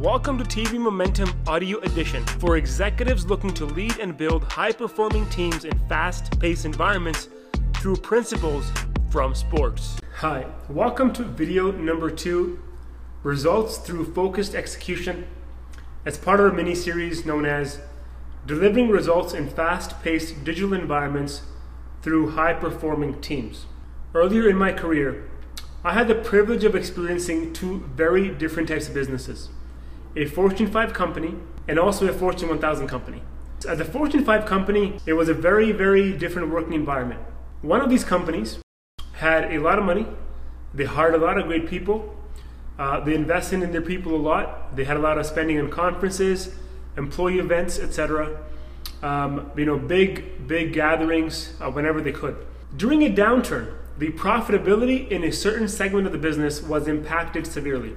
Welcome to TB Momentum Audio Edition for executives looking to lead and build high performing teams in fast paced environments through principles from sports. Hi, welcome to video number two Results through Focused Execution as part of our mini series known as Delivering Results in Fast Paced Digital Environments Through High Performing Teams. Earlier in my career, I had the privilege of experiencing two very different types of businesses a Fortune 5 company and also a Fortune 1000 company. At the Fortune 5 company, it was a very, very different working environment. One of these companies had a lot of money, they hired a lot of great people, uh, they invested in their people a lot, they had a lot of spending on conferences, employee events, etc. Um, you know, big, big gatherings uh, whenever they could. During a downturn, the profitability in a certain segment of the business was impacted severely.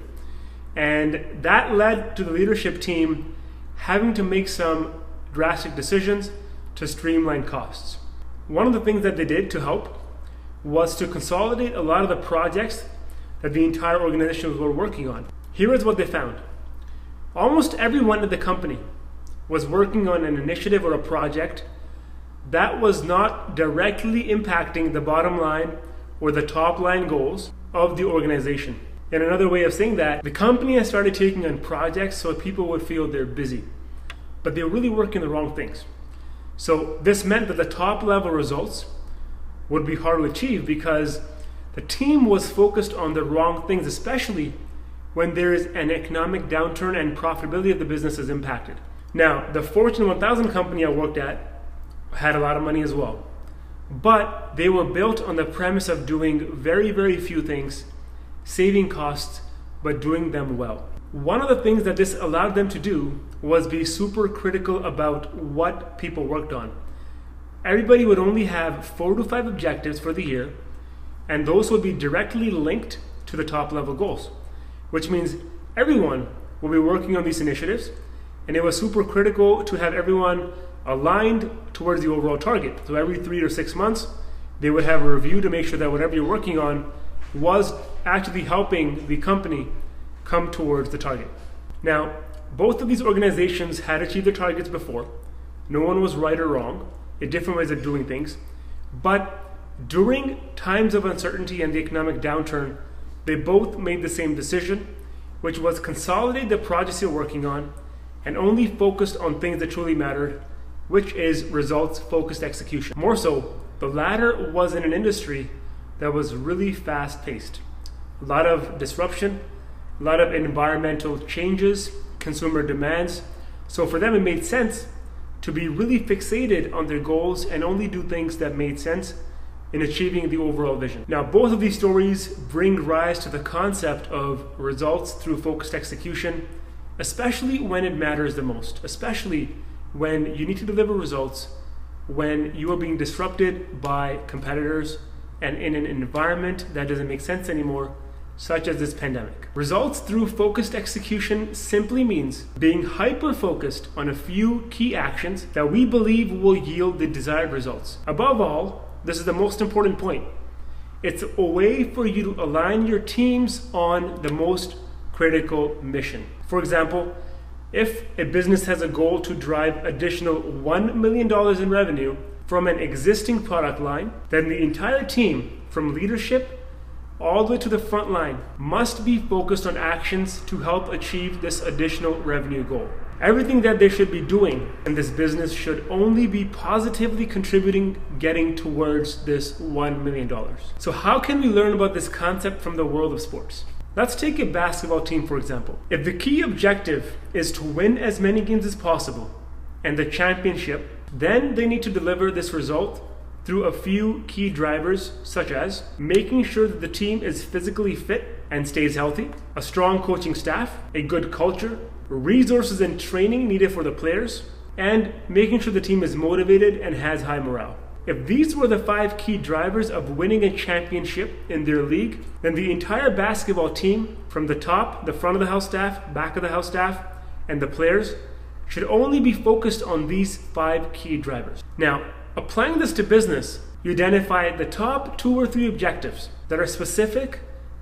And that led to the leadership team having to make some drastic decisions to streamline costs. One of the things that they did to help was to consolidate a lot of the projects that the entire organization were working on. Here is what they found almost everyone at the company was working on an initiative or a project that was not directly impacting the bottom line or the top line goals of the organization. And another way of saying that, the company has started taking on projects so people would feel they're busy, but they're really working the wrong things. So this meant that the top level results would be hard to achieve because the team was focused on the wrong things, especially when there is an economic downturn and profitability of the business is impacted. Now, the Fortune 1000 company I worked at had a lot of money as well. But they were built on the premise of doing very, very few things, saving costs, but doing them well. One of the things that this allowed them to do was be super critical about what people worked on. Everybody would only have four to five objectives for the year, and those would be directly linked to the top level goals, which means everyone will be working on these initiatives, and it was super critical to have everyone aligned towards the overall target. So every three or six months, they would have a review to make sure that whatever you're working on was actually helping the company come towards the target. Now, both of these organizations had achieved their targets before. No one was right or wrong, in different ways of doing things. But during times of uncertainty and the economic downturn, they both made the same decision, which was consolidate the projects you're working on and only focused on things that truly mattered which is results focused execution. More so, the latter was in an industry that was really fast paced. A lot of disruption, a lot of environmental changes, consumer demands. So for them, it made sense to be really fixated on their goals and only do things that made sense in achieving the overall vision. Now, both of these stories bring rise to the concept of results through focused execution, especially when it matters the most, especially when you need to deliver results, when you are being disrupted by competitors and in an environment that doesn't make sense anymore, such as this pandemic. Results through focused execution simply means being hyper focused on a few key actions that we believe will yield the desired results. Above all, this is the most important point. It's a way for you to align your teams on the most critical mission. For example, if a business has a goal to drive additional $1 million in revenue from an existing product line, then the entire team, from leadership all the way to the front line, must be focused on actions to help achieve this additional revenue goal. Everything that they should be doing in this business should only be positively contributing getting towards this $1 million. So, how can we learn about this concept from the world of sports? Let's take a basketball team for example. If the key objective is to win as many games as possible and the championship, then they need to deliver this result through a few key drivers, such as making sure that the team is physically fit and stays healthy, a strong coaching staff, a good culture, resources and training needed for the players, and making sure the team is motivated and has high morale. If these were the five key drivers of winning a championship in their league, then the entire basketball team, from the top, the front of the house staff, back of the house staff, and the players, should only be focused on these five key drivers. Now, applying this to business, you identify the top two or three objectives that are specific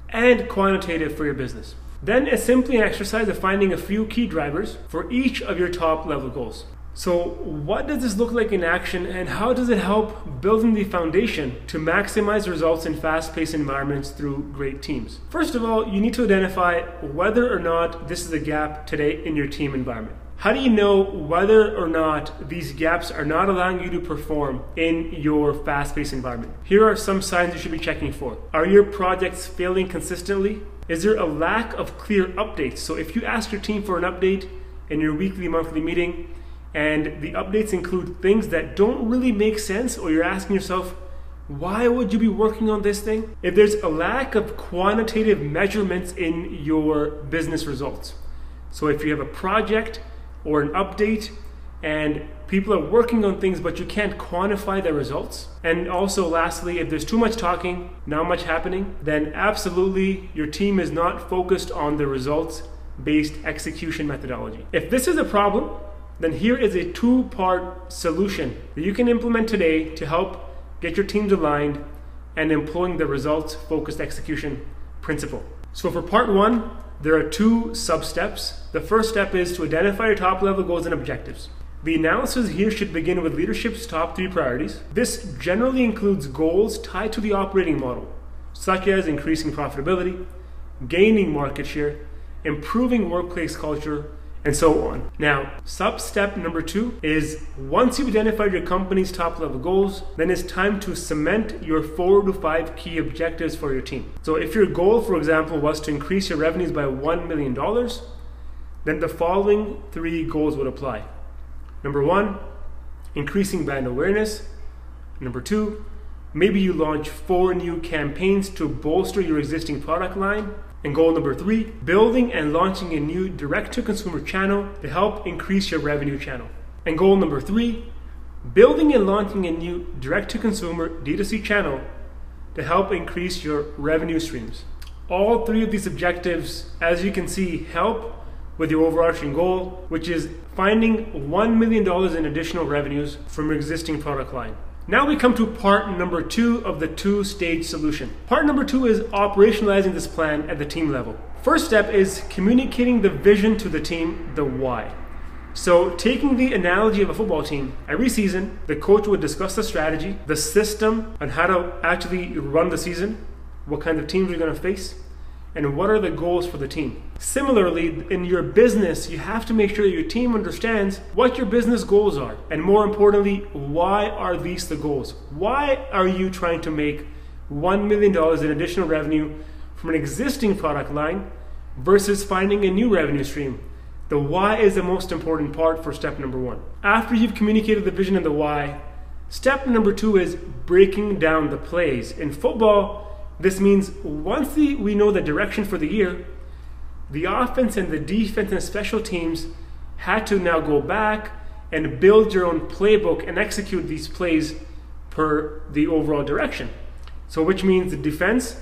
and quantitative for your business. Then it's simply an exercise of finding a few key drivers for each of your top level goals. So, what does this look like in action, and how does it help building the foundation to maximize results in fast paced environments through great teams? First of all, you need to identify whether or not this is a gap today in your team environment. How do you know whether or not these gaps are not allowing you to perform in your fast paced environment? Here are some signs you should be checking for. Are your projects failing consistently? Is there a lack of clear updates? So, if you ask your team for an update in your weekly, monthly meeting, and the updates include things that don't really make sense, or you're asking yourself, why would you be working on this thing? If there's a lack of quantitative measurements in your business results. So if you have a project or an update and people are working on things but you can't quantify the results. And also, lastly, if there's too much talking, not much happening, then absolutely your team is not focused on the results based execution methodology. If this is a problem, then here is a two part solution that you can implement today to help get your teams aligned and employing the results focused execution principle. So, for part one, there are two sub steps. The first step is to identify your top level goals and objectives. The analysis here should begin with leadership's top three priorities. This generally includes goals tied to the operating model, such as increasing profitability, gaining market share, improving workplace culture, and so on. Now, sub step number two is once you've identified your company's top level goals, then it's time to cement your four to five key objectives for your team. So, if your goal, for example, was to increase your revenues by $1 million, then the following three goals would apply. Number one, increasing brand awareness. Number two, maybe you launch four new campaigns to bolster your existing product line. And goal number three, building and launching a new direct to consumer channel to help increase your revenue channel. And goal number three, building and launching a new direct to consumer D2C channel to help increase your revenue streams. All three of these objectives, as you can see, help with your overarching goal, which is finding $1 million in additional revenues from your existing product line. Now we come to part number two of the two stage solution. Part number two is operationalizing this plan at the team level. First step is communicating the vision to the team, the why. So, taking the analogy of a football team, every season the coach would discuss the strategy, the system, and how to actually run the season, what kind of teams you're going to face, and what are the goals for the team. Similarly, in your business, you have to make sure that your team understands what your business goals are, and more importantly, why are these the goals? Why are you trying to make $1 million in additional revenue from an existing product line versus finding a new revenue stream? The why is the most important part for step number one. After you've communicated the vision and the why, step number two is breaking down the plays. In football, this means once the, we know the direction for the year, the offense and the defense and special teams had to now go back and build your own playbook and execute these plays per the overall direction. So, which means the defense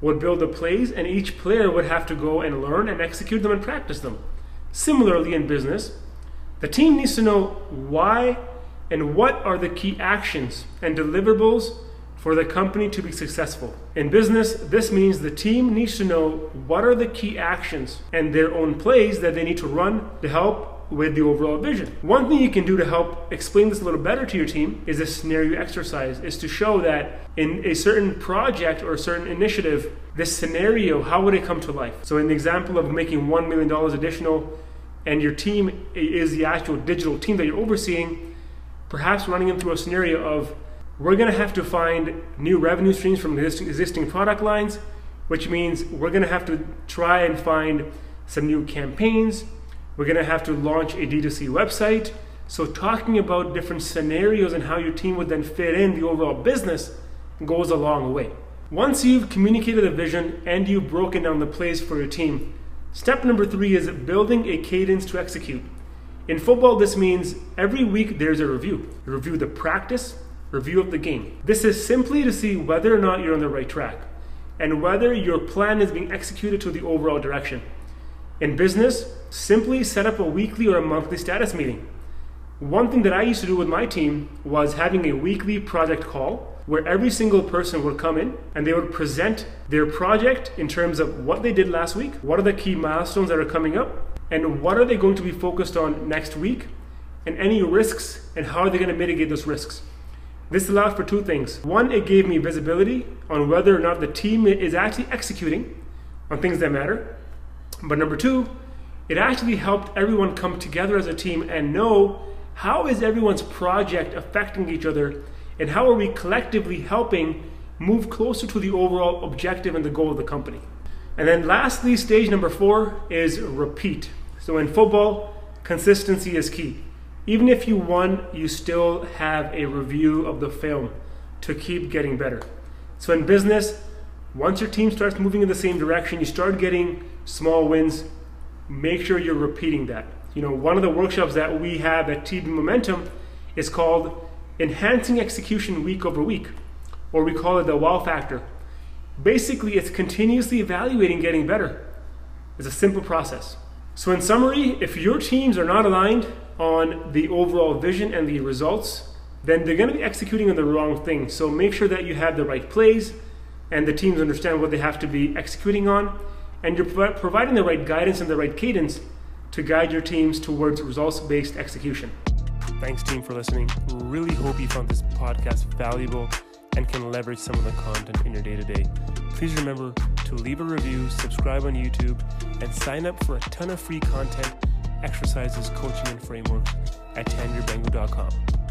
would build the plays, and each player would have to go and learn and execute them and practice them. Similarly, in business, the team needs to know why and what are the key actions and deliverables for the company to be successful. In business, this means the team needs to know what are the key actions and their own plays that they need to run to help with the overall vision. One thing you can do to help explain this a little better to your team is a scenario exercise, is to show that in a certain project or a certain initiative, this scenario, how would it come to life? So in the example of making $1 million additional and your team is the actual digital team that you're overseeing, perhaps running them through a scenario of we're going to have to find new revenue streams from existing, existing product lines, which means we're going to have to try and find some new campaigns. We're going to have to launch a D2C website. So, talking about different scenarios and how your team would then fit in the overall business goes a long way. Once you've communicated a vision and you've broken down the plays for your team, step number three is building a cadence to execute. In football, this means every week there's a review. You review the practice, review of the game. This is simply to see whether or not you're on the right track and whether your plan is being executed to the overall direction. In business, simply set up a weekly or a monthly status meeting. One thing that I used to do with my team was having a weekly project call where every single person would come in and they would present their project in terms of what they did last week, what are the key milestones that are coming up, and what are they going to be focused on next week, and any risks, and how are they going to mitigate those risks. This allowed for two things. One, it gave me visibility on whether or not the team is actually executing on things that matter. But number two, it actually helped everyone come together as a team and know how is everyone's project affecting each other and how are we collectively helping move closer to the overall objective and the goal of the company. And then lastly, stage number four is repeat. So in football, consistency is key. Even if you won, you still have a review of the film to keep getting better. So in business, once your team starts moving in the same direction, you start getting small wins, make sure you're repeating that. You know, one of the workshops that we have at TB Momentum is called Enhancing Execution Week Over Week, or we call it the wow factor. Basically, it's continuously evaluating getting better. It's a simple process. So, in summary, if your teams are not aligned on the overall vision and the results, then they're going to be executing on the wrong thing. So, make sure that you have the right plays and the teams understand what they have to be executing on, and you're providing the right guidance and the right cadence to guide your teams towards results based execution. Thanks, team, for listening. Really hope you found this podcast valuable and can leverage some of the content in your day to day. Please remember to leave a review, subscribe on YouTube, and sign up for a ton of free content, exercises, coaching, and frameworks at tanvirbhangoo.com.